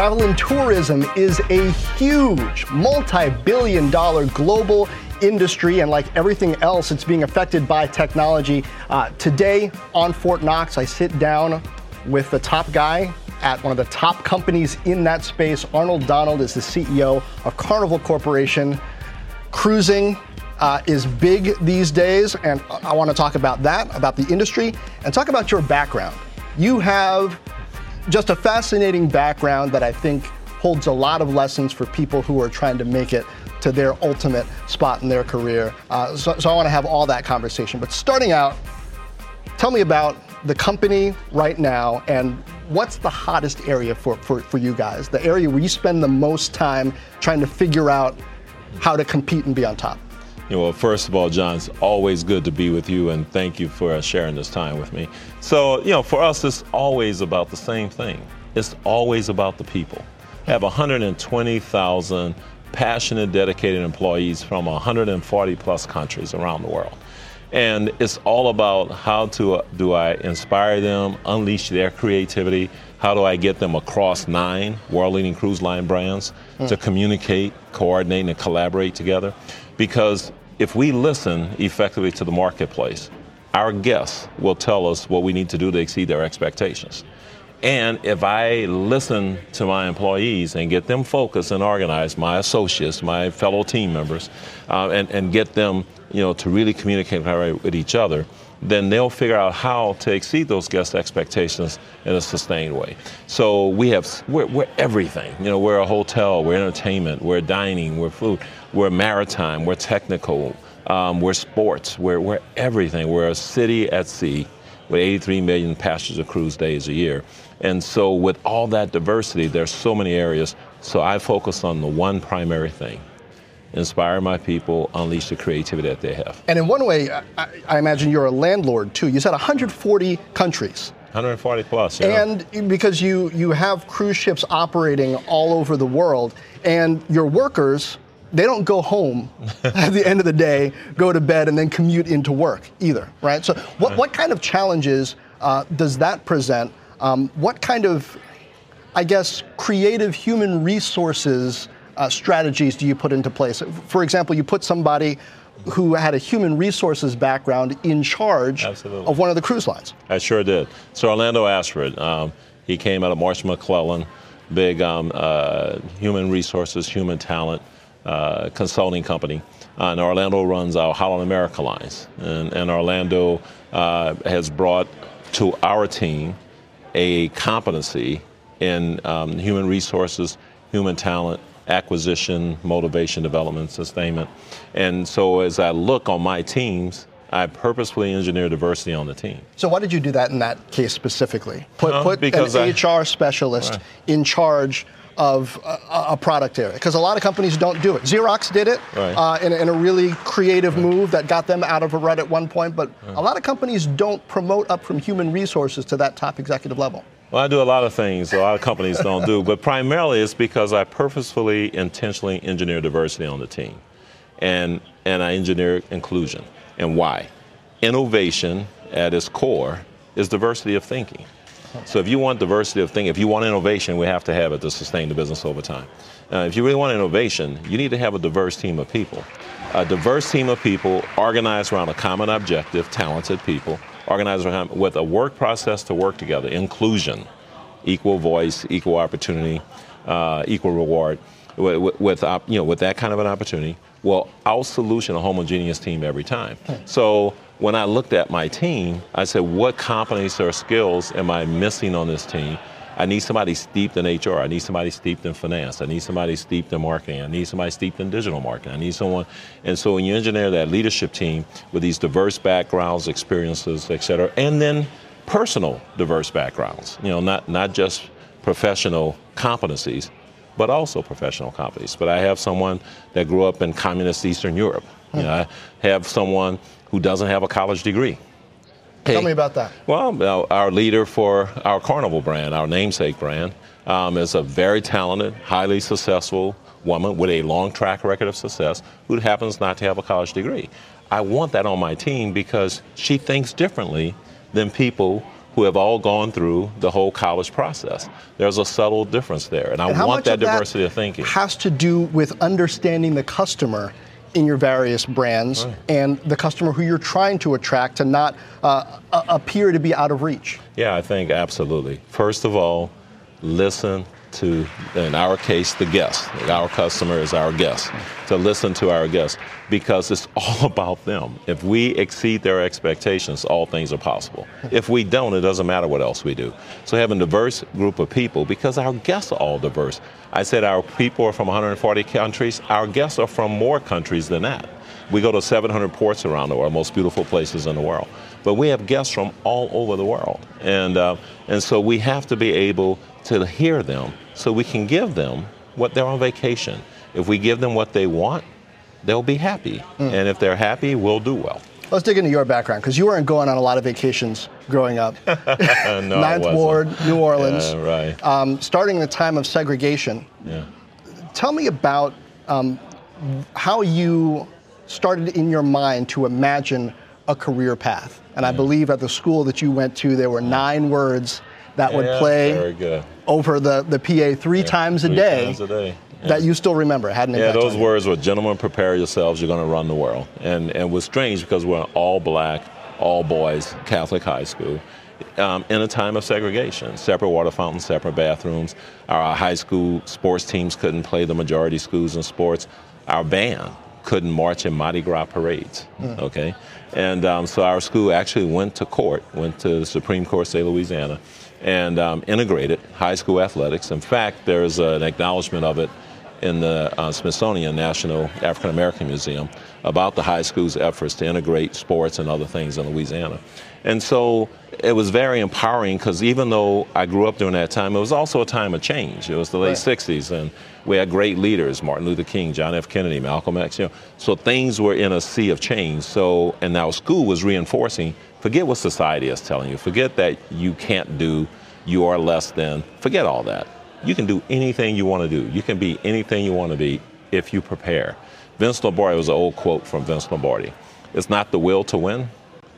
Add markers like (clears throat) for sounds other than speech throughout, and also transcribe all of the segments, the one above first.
Travel and tourism is a huge, multi billion dollar global industry, and like everything else, it's being affected by technology. Uh, today on Fortt Knox, I sit down with the top guy at one of the top companies in that space. Arnold Donald is the CEO of Carnival Corporation. Cruising uh, is big these days, and I want to talk about that, about the industry, and talk about your background. You have just a fascinating background that I think holds a lot of lessons for people who are trying to make it to their ultimate spot in their career. Uh, so, so I want to have all that conversation. But starting out, tell me about the company right now and what's the hottest area for, for, for you guys, the area where you spend the most time trying to figure out how to compete and be on top. You know, well, first of all, Jon, it's always good to be with you, and thank you for sharing this time with me. So, you know, for us, it's always about the same thing. It's always about the people. We have 120,000 passionate, dedicated employees from 140 plus countries around the world. And it's all about how to uh, do I inspire them, unleash their creativity, how do I get them across nine world leading cruise line brands mm. to communicate, coordinate, and collaborate together. Because if we listen effectively to the marketplace, our guests will tell us what we need to do to exceed their expectations. And if I listen to my employees and get them focused and organized, my associates, my fellow team members, uh, and, and get them you know, to really communicate with each other, then they'll figure out how to exceed those guest expectations in a sustained way. So we have, we're, we're everything. You know, we're a hotel, we're entertainment, we're dining, we're food. We're maritime, we're technical, um, we're sports, we're, we're everything. We're a city at sea with 83 million passenger cruise days a year. And so, with all that diversity, there's so many areas. So, I focus on the one primary thing inspire my people, unleash the creativity that they have. And in one way, I, I imagine you're a landlord too. You said 140 countries. 140 plus, yeah. And because you, you have cruise ships operating all over the world, and your workers they don't go home (laughs) at the end of the day, go to bed, and then commute into work either, right? So, what, what kind of challenges uh, does that present? Um, what kind of, I guess, creative human resources uh, strategies do you put into place? For example, you put somebody who had a human resources background in charge Absolutely. of one of the cruise lines. I sure did. So, Orlando Ashford, um, he came out of Marsh McLennan, big um, uh, human resources, human talent uh, consulting company. Uh, and Orlando runs our Holland America lines. And, and Orlando uh, has brought to our team a competency in um, human resources, human talent, acquisition, motivation, development, sustainment. And so as I look on my teams, I purposefully engineer diversity on the team. So why did you do that in that case specifically? Put, uh, put an I, HR specialist right. in charge of a, a product area because a lot of companies don't do it. Xerox did it right. uh, in, in, a really creative right. move that got them out of a rut at one point, but a lot of companies don't promote up from human resources to that top executive level. Well, I do a lot of things a lot of companies don't do, but primarily it's because I purposefully, intentionally engineer diversity on the team, and and I engineer inclusion. And why? Innovation at its core is diversity of thinking. So if you want diversity of thinking, if you want innovation, we have to have it to sustain the business over time. Uh, if you really want innovation, you need to have a diverse team of people. A diverse team of people organized around a common objective, talented people, organized with a work process to work together, inclusion, equal voice, equal opportunity, uh, equal reward. With, with, you know, with that kind of an opportunity, will out solution a homogeneous team every time. So when I looked at my team, I said, what competencies or skills am I missing on this team? I need somebody steeped in HR. I need somebody steeped in finance. I need somebody steeped in marketing. I need somebody steeped in digital marketing. I need someone. And so when you engineer that leadership team with these diverse backgrounds, experiences, et cetera, and then personal diverse backgrounds. You know, not not just professional competencies, but also professional competencies. But I have someone that grew up in communist Eastern Europe. You know, I have someone who doesn't have a college degree. Hey, Tell me about that. Well, our leader for our Carnival brand, our namesake brand, um, is a very talented, highly successful woman with a long track record of success who happens not to have a college degree. I want that on my team because she thinks differently than people who have all gone through the whole college process. There's a subtle difference there, and I and want that diversity that of thinking. Has to do with understanding the customer in your various brands right. and the customer who you're trying to attract to not uh, appear to be out of reach. Yeah, I think absolutely. First of all, listen to, in our case, the guest. Our customer is our guest. To listen to our guests because it's (laughs) all about them. If we exceed their expectations, all things are possible. If we don't, it doesn't matter what else we do. So having a diverse group of people, because our guests are all diverse. I said our people are from 140 countries. Our guests are from more countries than that. We go to 700 ports around the world, most beautiful places in the world. But we have guests from all over the world. And, uh, and so we have to be able to hear them so we can give them what they're on vacation. If we give them what they want, they'll be happy. Mm. And if they're happy, we'll do well. Let's dig into your background because you weren't going on a lot of vacations growing up. (laughs) no, (laughs) Ninth Ward, New Orleans. Yeah, right. Um, starting the time of segregation. Yeah. Tell me about um, how you started in your mind to imagine a career path. And yeah. I believe at the school that you went to, there were nine words that yeah, would play over the, the PA three, times, a three day, times a day. That you still remember hadn't Yeah, those words were "Gentlemen, prepare yourselves. You're going to run the world." And and it was strange because we're an all black, all boys Catholic high school. Um, in a time of segregation, separate water fountains, separate bathrooms. Our high school sports teams couldn't play the majority schools in sports. Our band couldn't march in Mardi Gras parades. Mm. Okay, and um, so our school actually went to court, went to the Supreme Court, state Louisiana, and um, integrated high school athletics. In fact, there's an acknowledgement of it in the uh, Smithsonian National African American Museum about the high school's efforts to integrate sports and other things in Louisiana. And so it was very empowering because even though I grew up during that time, it was also a time of change. It was the late right. 60s, and we had great leaders Martin Luther King, John F. Kennedy, Malcolm X. You know, so things were in a sea of change. So, and now school was reinforcing forget what society is telling you, forget that you can't do, you are less than, forget all that you can do anything you want to do. You can be anything you want to be if you prepare. Vince Lombardi was an old quote from Vince Lombardi. It's not the will to win,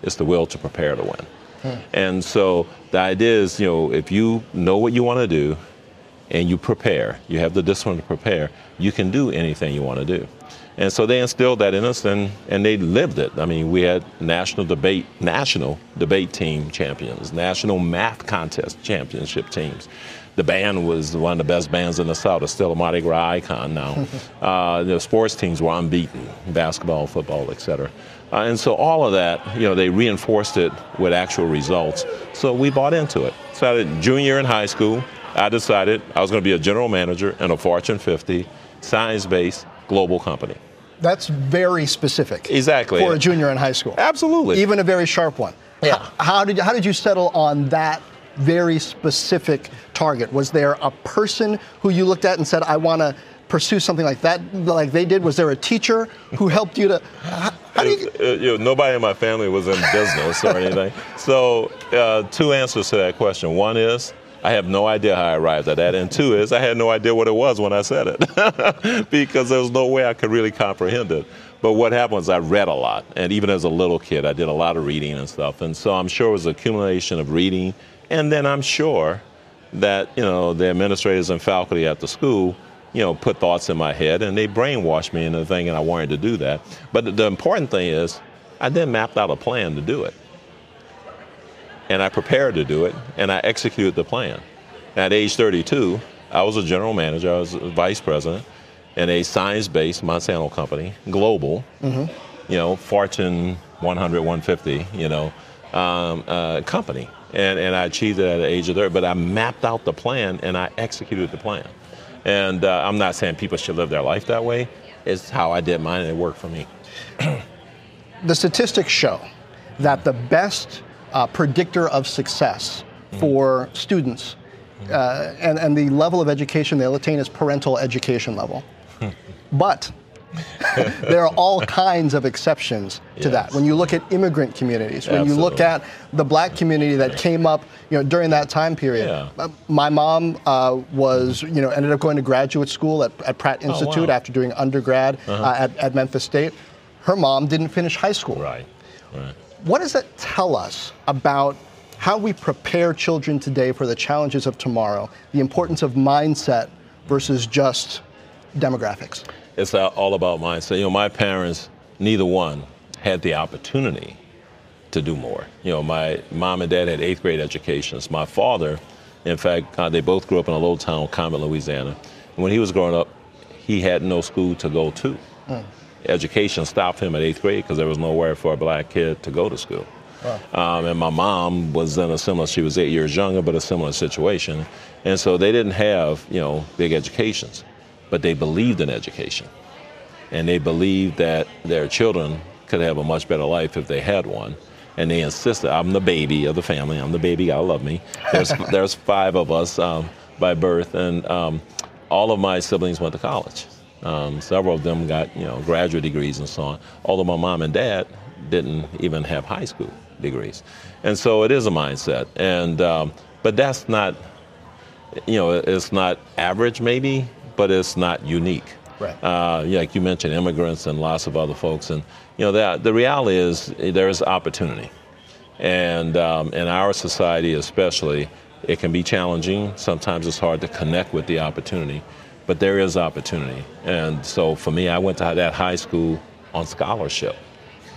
it's the will to prepare to win. Hmm. And so the idea is, you know, if you know what you want to do and you prepare, you have the discipline to prepare, you can do anything you want to do. And so they instilled that in us and, and they lived it. I mean, we had national debate, national debate team champions, national math contest championship teams the band was one of the best bands in the South. It's still a Mardi Gras icon now. (laughs) uh, the sports teams were unbeaten, basketball, football, etc. Uh, and so all of that, you know, they reinforced it with actual results. So we bought into it. So at junior in high school, I decided I was going to be a general manager in a Fortune 50 science-based global company. That's very specific. Exactly. For a junior in high school. Absolutely. Even a very sharp one. Yeah. How, how did how did you settle on that very specific target? Was there a person who you looked at and said, I want to pursue something like that, like they did? Was there a teacher who helped you to? How, do you, uh, you know, nobody in my family was in business or (laughs) anything. So, uh, two answers to that question. One is, I have no idea how I arrived at that. And two is, I had no idea what it was when I said it (laughs) because there was no way I could really comprehend it. But what happened was I read a lot. And even as a little kid, I did a lot of reading and stuff. And so I'm sure it was accumulation of reading and then I'm sure that, you know, the administrators and faculty at the school, you know, put thoughts in my head and they brainwashed me into thinking I wanted to do that. But the important thing is, I then mapped out a plan to do it. And I prepared to do it and I executed the plan. At age 32, I was a general manager, I was a vice president in a science based Monsanto company, global, mm-hmm. you know, Fortune 100, 150, you know, um, uh, company and, and I achieved it at the age of 30. But I mapped out the plan and I executed the plan. And uh, I'm not saying people should live their life that way. It's how I did mine, and it worked for me. (clears throat) the statistics show that the best uh, predictor of success for students. Uh, and, and the level of education they'll attain is parental education level. (laughs) but (laughs) there are all kinds of exceptions to Yes. that. When you look at immigrant communities, when you look at the black community that came up, you know, during that time period. Yeah. Uh, My mom uh, was, you know, ended up going to graduate school at, at Pratt Institute Oh, wow. after doing undergrad uh, at, at Memphis State. Her mom didn't finish high school. Right. Right. What does that tell us about how we prepare children today for the challenges of tomorrow? The importance of mindset versus just demographics. It's all about mindset. You know, my parents, neither one had the opportunity to do more. You know, my mom and dad had eighth grade educations. My father, in fact, uh, they both grew up in a little town, Comet, Louisiana. And when he was growing up, he had no school to go to. Education stopped him at eighth grade because there was nowhere for a black kid to go to school. Um, and my mom was in a similar, she was eight years younger, but a similar situation. And so they didn't have, you know, big educations, but they believed in education. And they believed that their children could have a much better life if they had one. And they insisted, I'm the baby of the family, I'm the baby, God love me. There's, (laughs) there's five of us um, by birth, and um, all of my siblings went to college. Um, several of them got, you know, graduate degrees and so on. Although my mom and dad didn't even have high school degrees, and so it is a mindset. And um, but that's not, you know, it's not average maybe, but it's not unique. Right. Uh, yeah, like you mentioned, immigrants and lots of other folks, and you know, that, the reality is there is opportunity, and um, in our society especially, it can be challenging. Sometimes it's hard to connect with the opportunity, but there is opportunity. And so for me, I went to that high school on scholarship.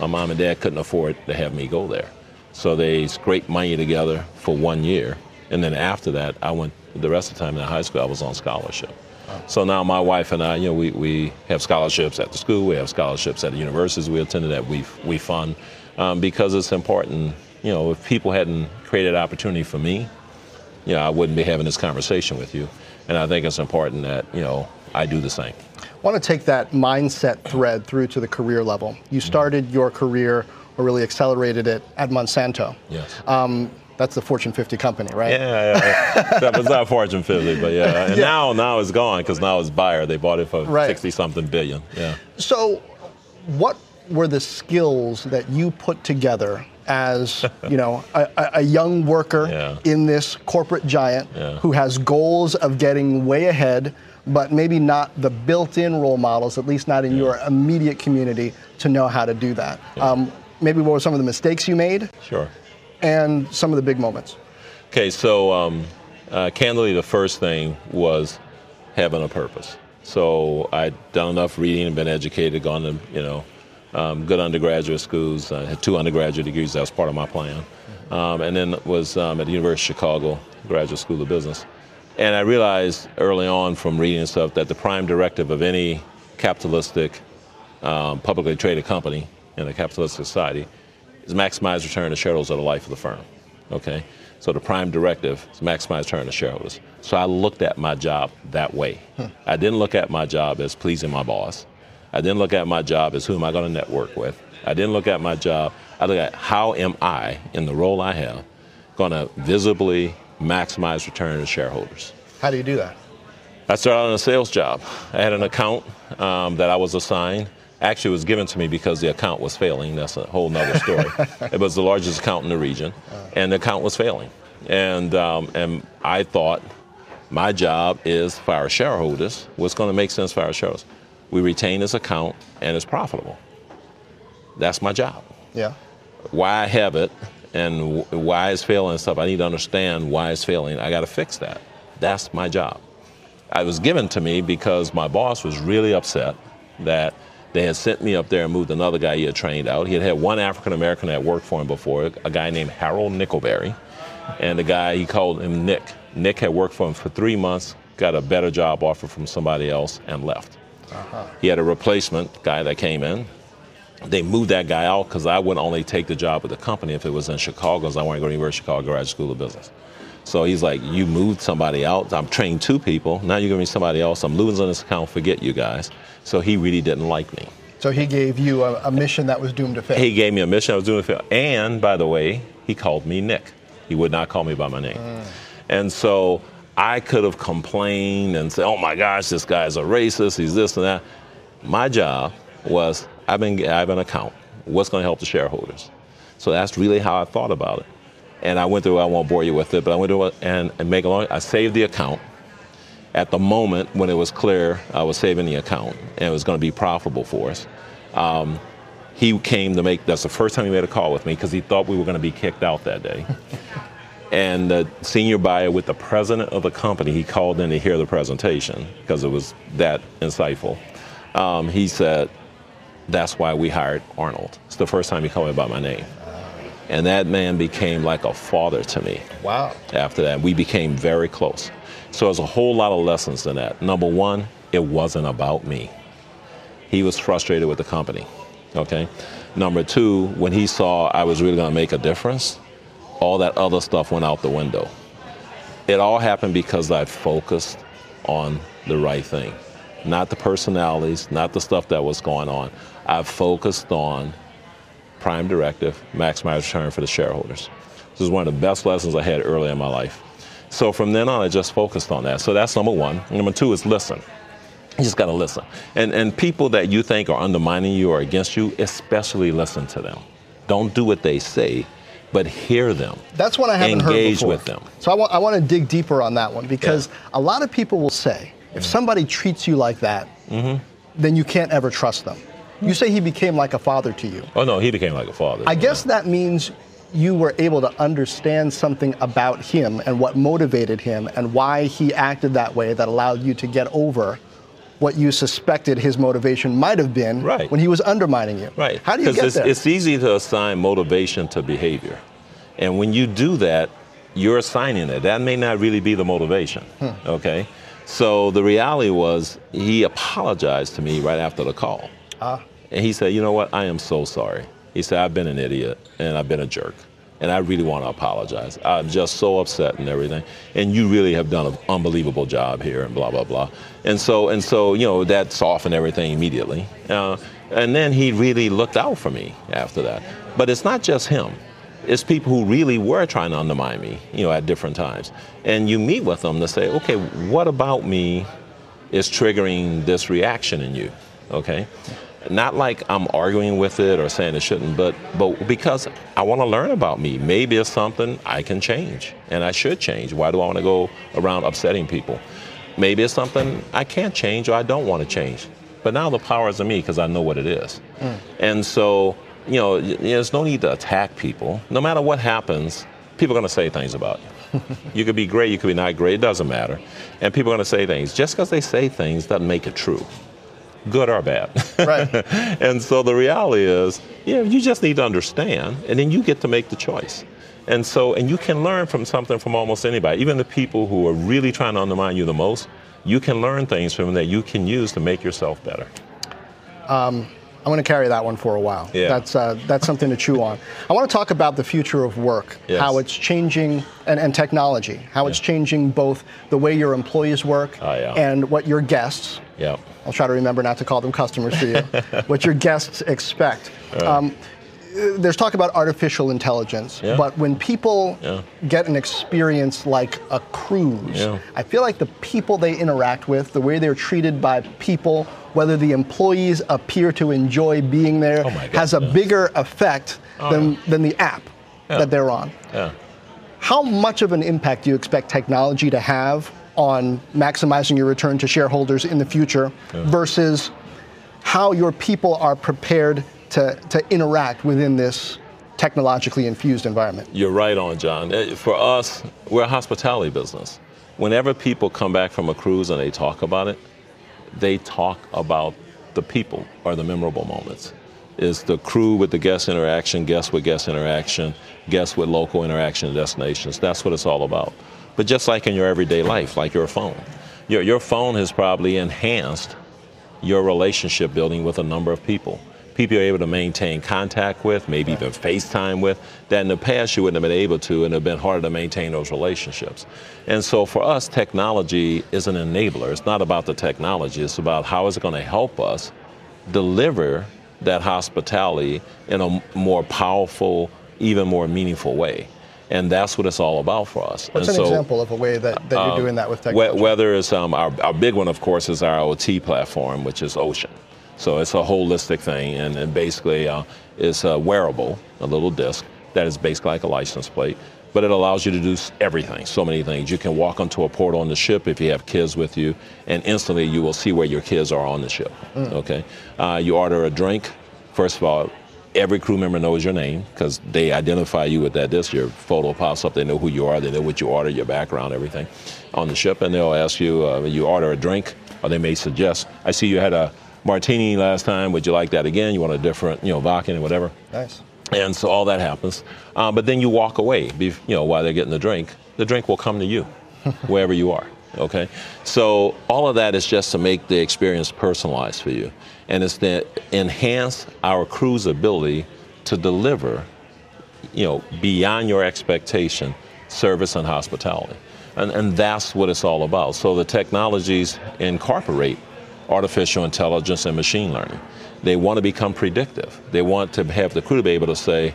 My mom and dad couldn't afford to have me go there, so they scraped money together for one year, and then after that, I went. The rest of the time in high school, I was on scholarship. So now my wife and I, you know, we, we have scholarships at the school, we have scholarships at the universities we attended that we, we fund um, because it's important. You know, if people hadn't created opportunity for me, you know, I wouldn't be having this conversation with you. And I think it's important that, you know, I do the same. I want to take that mindset thread through to the career level. You started your career or really accelerated it at Monsanto. Yes. Um, that's the Fortune 50 company, right? Yeah, yeah, yeah. (laughs) that was not Fortune 50, but yeah. And Yeah. now, now it's gone because now it's Bayer. They bought it for Right. 60 something billion. Yeah. So, what were the skills that you put together as (laughs) you know a, a- a young worker Yeah. in this corporate giant Yeah. who has goals of getting way ahead, but maybe not the built-in role models, at least not in your immediate community, to know how to do that? Um, maybe what were some of the mistakes you made, Sure. And some of the big moments? Okay, so um, uh, candidly, the first thing was having a purpose. So I'd done enough reading and been educated, gone to you know um, good undergraduate schools. I had two undergraduate degrees. That was part of my plan, um, and then was um, at the University of Chicago Graduate School of Business. And I realized early on from reading stuff that the prime directive of any capitalistic, um, publicly traded company in a capitalist society is maximize return to shareholders of the life of the firm. Okay? So the prime directive is maximize return to shareholders. So I looked at my job that way. I didn't look at my job as pleasing my boss. I didn't look at my job as who am I going to network with. I didn't look at my job. I looked at how am I, in the role I have, going to visibly maximize return to shareholders. How do you do that? I started on a sales job. I had an account um, that I was assigned. Actually, was given to me because the account was failing. That's a whole nother story. (laughs) it was the largest account in the region, and the account was failing. And um, and I thought my job is for our shareholders. What's going to make sense for our shareholders? We retain this account, and it's profitable. That's my job Yeah. why I have it and why it's failing and stuff. I need to understand why it's failing. I got to fix that. That's my job. It was given to me because my boss was really upset that they had sent me up there and moved another guy he had trained out. He had had one African American that worked for him before, a guy named Harold Nickelberry. And the guy, he called him Nick. Nick had worked for him for three months, got a better job offer from somebody else, and left. Uh-huh. He had a replacement guy that came in, they moved that guy out because I would only take the job with the company if it was in Chicago, because I wanted to go to University of Chicago Graduate School of Business. So he's like, you moved somebody out. I'm training two people. Now you're giving me somebody else. I'm losing on this account. Forget you guys. So he really didn't like me. So he gave you a, a mission that was doomed to fail. He gave me a mission that was doomed to fail. And by the way, he called me Nick. He would not call me by my name. Mm. And so I could have complained and said, oh my gosh, this guy's a racist, he's this and that. My job was I've been I have an account. What's going to help the shareholders? So that's really how I thought about it. And I went through, I won't bore you with it, but I went through and, and make a long, I saved the account. At the moment when it was clear I was saving the account and it was going to be profitable for us, um, he came to make, that's the first time he made a call with me because he thought we were going to be kicked out that day. (laughs) and the senior buyer with the president of the company, he called in to hear the presentation because it was that insightful. Um, he said, that's why we hired Arnold. It's the first time he called me by my name. And that man became like a father to me. Wow. After that, we became very close. So there's a whole lot of lessons in that. Number one, it wasn't about me. He was frustrated with the company. Okay. Number two, when he saw I was really going to make a difference, all that other stuff went out the window. It all happened because I focused on the right thing, not the personalities, not the stuff that was going on. I focused on prime directive, maximize return for the shareholders. This is one of the best lessons I had early in my life. So from then on, I just focused on that. So that's number one. Number two is listen. You just got to listen. And, and people that you think are undermining you or against you, especially listen to them. Don't do what they say, but hear them. That's what I haven't Engage heard before. with them. So I want, I want to dig deeper on that one because yeah. a lot of people will say, if somebody treats you like that, mm-hmm. then you can't ever trust them. You say he became like a father to you. Oh, no, he became like a father. I guess that means you were able to understand something about him and what motivated him and why he acted that way that allowed you to get over what you suspected his motivation might have been right. when he was undermining you. Right. How do you get it's, there? It's easy to assign motivation to behavior. And when you do that, you're assigning it. That may not really be the motivation. Hmm. Okay? So the reality was he apologized to me right after the call. Ah. And he said, You know what? I am so sorry. He said, I've been an idiot and I've been a jerk. And I really want to apologize. I'm just so upset and everything. And you really have done an unbelievable job here and blah, blah, blah. And so, and so you know, that softened everything immediately. Uh, and then he really looked out for me after that. But it's not just him. It's people who really were trying to undermine me, you know, at different times. And you meet with them to say, okay, what about me is triggering this reaction in you? Okay? Not like I'm arguing with it or saying it shouldn't, but but because I want to learn about me. Maybe it's something I can change and I should change. Why do I want to go around upsetting people? Maybe it's something I can't change or I don't want to change. But now the power is in me because I know what it is. Mm. And so, you know, there's no need to attack people. No matter what happens, people are going to say things about you. (laughs) you could be great, you could be not great, it doesn't matter. And people are going to say things. Just because they say things doesn't make it true good or bad. Right. (laughs) and so the reality is, you know, you just need to understand, and then you get to make the choice. And so, and you can learn from something from almost anybody, even the people who are really trying to undermine you the most. You can learn things from them that you can use to make yourself better. Um, I'm going to carry that one for a while. Yeah. That's, uh, that's something to chew on. I want to talk about the future of work, yes. how it's changing, and, and technology, how yeah. it's changing both the way your employees work oh, yeah. and what your guests, yeah. I'll try to remember not to call them customers for you, (laughs) what your guests expect. Right. Um, there's talk about artificial intelligence, yeah. but when people yeah. get an experience like a cruise, yeah. I feel like the people they interact with, the way they're treated by people, whether the employees appear to enjoy being there, oh has a bigger effect oh, than, than the app that they're on. How much of an impact do you expect technology to have on maximizing your return to shareholders in the future versus how your people are prepared to, to interact within this technologically infused environment. You're right on, Jon. Eh, for us, we're a hospitality business. Whenever people come back from a cruise and they talk about it, they talk about the people or the memorable moments. Is the crew with the guest interaction, guests with guest interaction, guests with local interaction destinations. That's what it's all about. But just like in your everyday life, like your phone, your, your phone has probably enhanced your relationship building with a number of people people you're able to maintain contact with, maybe even FaceTime with, that in the past you wouldn't have been able to, and it have been harder to maintain those relationships. And so for us, technology is an enabler. It's not about the technology, it's about how is it going to help us deliver that hospitality in a more powerful, even more meaningful way. And that's what it's all about for us. What's and an so, example of a way that, that you're um, doing that with technology? Whether it's um, our, our big one, of course, is our OT platform, which is Ocean. So it's a holistic thing, and, and basically uh, it's a wearable, a little disc that is basically like a license plate, but it allows you to do everything, so many things. You can walk onto a portal on the ship if you have kids with you, and instantly you will see where your kids are on the ship. Okay, uh, you order a drink. First of all, every crew member knows your name because they identify you with that disc. Your photo pops up. They know who you are. They know what you order, your background, everything on the ship. And they'll ask you, uh, you order a drink, or they may suggest, I see you had a martini last time. Would you like that again? You want a different, you know, vodka and whatever. nice. And so all that happens. Uh, but then you walk away, be- you know, while they're getting the drink. The drink will come to you, (laughs) wherever you are. Okay. So all of that is just to make the experience personalized for you, and it's to enhance our crew's ability to deliver, you know, beyond your expectation, service and hospitality. And, and that's what it's all about. So the technologies incorporate artificial intelligence and machine learning. They want to become predictive. They want to have the crew to be able to say,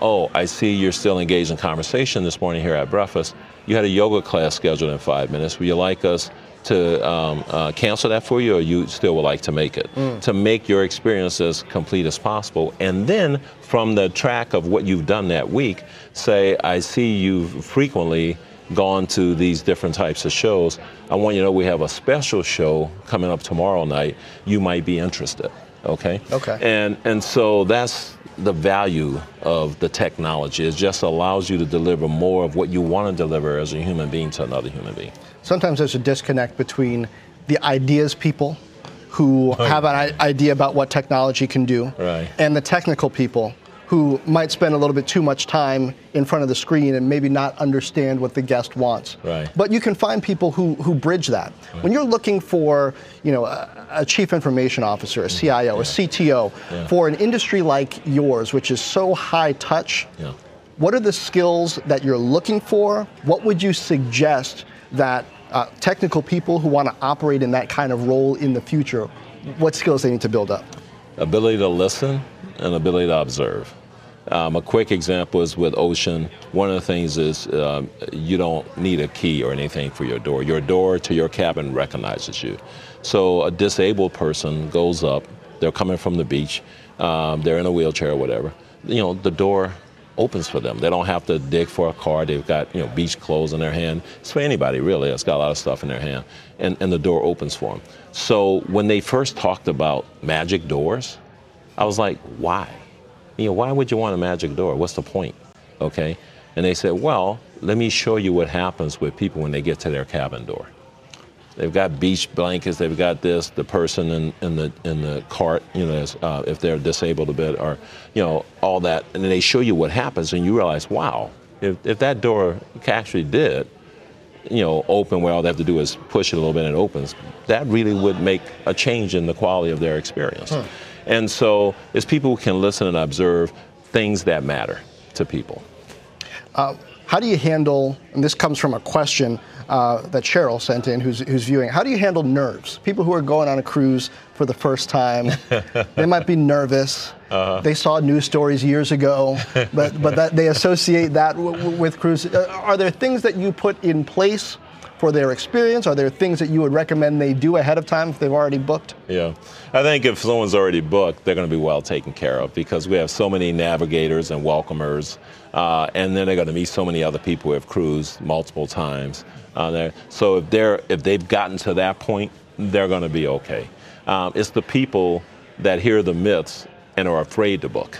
oh, I see you're still engaged in conversation this morning here at breakfast. You had a yoga class scheduled in five minutes. Would you like us to um, uh, cancel that for you, or you still would like to make it? To make your experience as complete as possible. And then from the track of what you've done that week, say, I see you've frequently gone to these different types of shows. I want you to know we have a special show coming up tomorrow night. You might be interested. Okay. Okay. And and so that's the value of the technology. It just allows you to deliver more of what you want to deliver as a human being to another human being. Sometimes there's a disconnect between the ideas people who have an idea about what technology can do Right. and the technical people who might spend a little bit too much time in front of the screen and maybe not understand what the guest wants. Right. But you can find people who, who bridge that. When you're looking for, you know, a, a chief information officer, a CIO, a CTO, Yeah. for an industry like yours, which is so high touch, Yeah. what are the skills that you're looking for? What would you suggest that uh, technical people who want to operate in that kind of role in the future, what skills they need to build up? ability to listen and ability to observe. Um, a quick example is with Ocean. One of the things is um, you don't need a key or anything for your door. Your door to your cabin recognizes you. So a disabled person goes up. They're coming from the beach. Um, they're in a wheelchair or whatever. You know, the door opens for them. They don't have to dig for a car. They've got you know beach clothes in their hand. It's for anybody really It's got a lot of stuff in their hand, and and the door opens for them. So when they first talked about magic doors, I was like, why? You know, why would you want a magic door? What's the point? Okay, and they said, well, let me show you what happens with people when they get to their cabin door. They've got beach blankets. They've got this. The person in, in the in the cart, you know, uh, if they're disabled a bit, or you know, all that, and then they show you what happens, and you realize, wow, if if that door actually did, you know, open where all they have to do is push it a little bit and it opens, that really would make a change in the quality of their experience. And so, it's people who can listen and observe things that matter to people. How do you handle, and this comes from a question uh, that Cheryl sent in who's, who's viewing, how do you handle nerves? People who are going on a cruise for the first time, (laughs) they might be nervous. Uh-huh. They saw news stories years ago, but, but that, they associate that w- w- with cruise. Uh, Are there things that you put in place for their experience? Are there things that you would recommend they do ahead of time if they've already booked? Yeah. I think if someone's already booked, they're going to be well taken care of because we have so many navigators and welcomers, uh, and then they're going to meet so many other people who have cruised multiple times. Uh, there. So if they're if they've gotten to that point, they're going to be okay. Um, it's the people that hear the myths and are afraid to book.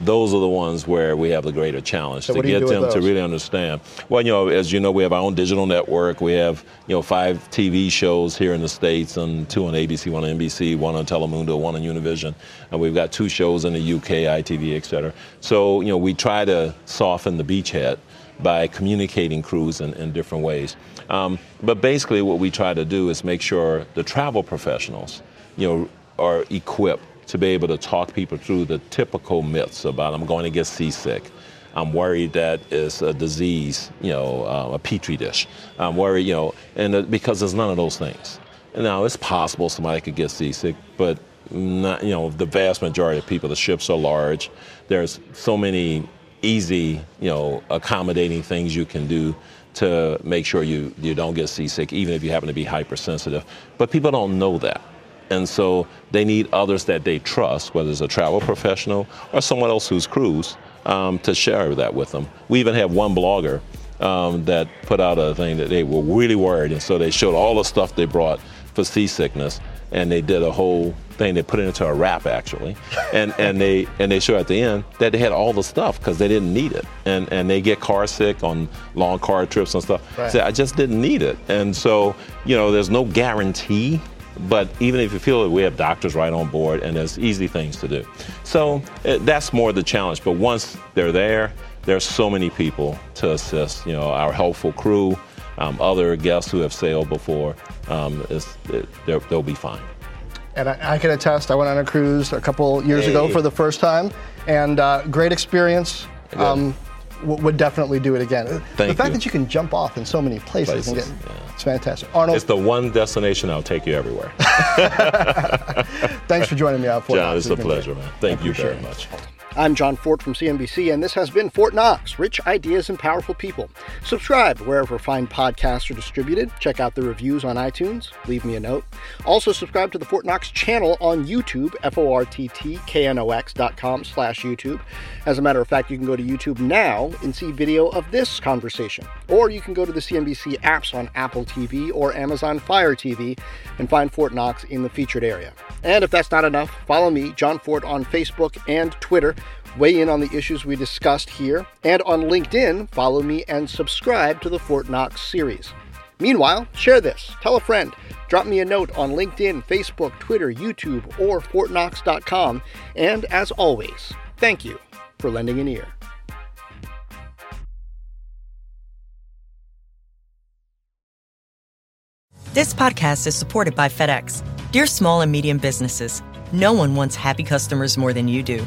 Those are the ones where we have the greater challenge So to what do you get them to really understand. Well, you know, as you know, we have our own digital network. We have, you know, five TV shows here in the States and two on ABC, one on NBC, one on Telemundo, one on Univision. And we've got two shows in the UK, ITV, et cetera. So, you know, we try to soften the beachhead by communicating crews in, in different ways. Um, but basically, what we try to do is make sure the travel professionals, you know, are equipped to be able to talk people through the typical myths about I'm going to get seasick. I'm worried that it's a disease, you know, uh, a petri dish. I'm worried, you know, and uh, because there's none of those things. Now it's possible somebody could get seasick, but not, you know, the vast majority of people, the ships are large. There's so many easy, you know, accommodating things you can do to make sure you, you don't get seasick, even if you happen to be hypersensitive. But people don't know that. And so they need others that they trust, whether it's a travel professional or someone else who's cruised, um, to share that with them. We even have one blogger um, that put out a thing that they were really worried, and so they showed all the stuff they brought for seasickness, and they did a whole thing. They put it into a rap actually, (laughs) and and they and they show at the end that they had all the stuff because they didn't need it, and and they get car sick on long car trips and stuff. Right. Say I just didn't need it, and so you know there's no guarantee. But even if you feel it, we have doctors right on board, and there's easy things to do. So uh, that's more the challenge. But once they're there, there's so many people to assist. You know, our helpful crew, um, other guests who have sailed before, um, it's, it, they'll they'll be fine. And I, I can attest, I went on a cruise a couple years ago for the first time, and uh, great experience. Um, w- would definitely do it again. the fact you. that you can jump off in so many places, and Places, get, yeah. it's fantastic. Arnold, It's the one destination I'll take you everywhere. (laughs) thanks for joining me out. Fort John, it's a been great. pleasure, man. Thank you very it. much. I'm Jon Fortt from CNBC, and this has been Fortt Knox Rich Ideas and Powerful People. Subscribe wherever fine podcasts are distributed. Check out the reviews on iTunes. Leave me a note. Also, subscribe to the Fortt Knox channel on YouTube, F O R T T K N O X dot com slash YouTube. As a matter of fact, you can go to YouTube now and see video of this conversation. Or you can go to the CNBC apps on Apple TV or Amazon Fire TV and find Fortt Knox in the featured area. And if that's not enough, follow me, Jon Fortt, on Facebook and Twitter. Weigh in on the issues we discussed here. And on LinkedIn, follow me and subscribe to the Fortt Knox series. Meanwhile, share this, tell a friend, drop me a note on LinkedIn, Facebook, Twitter, YouTube, or forttknox.com. And as always, thank you for lending an ear. This podcast is supported by FedEx. Dear small and medium businesses, no one wants happy customers more than you do.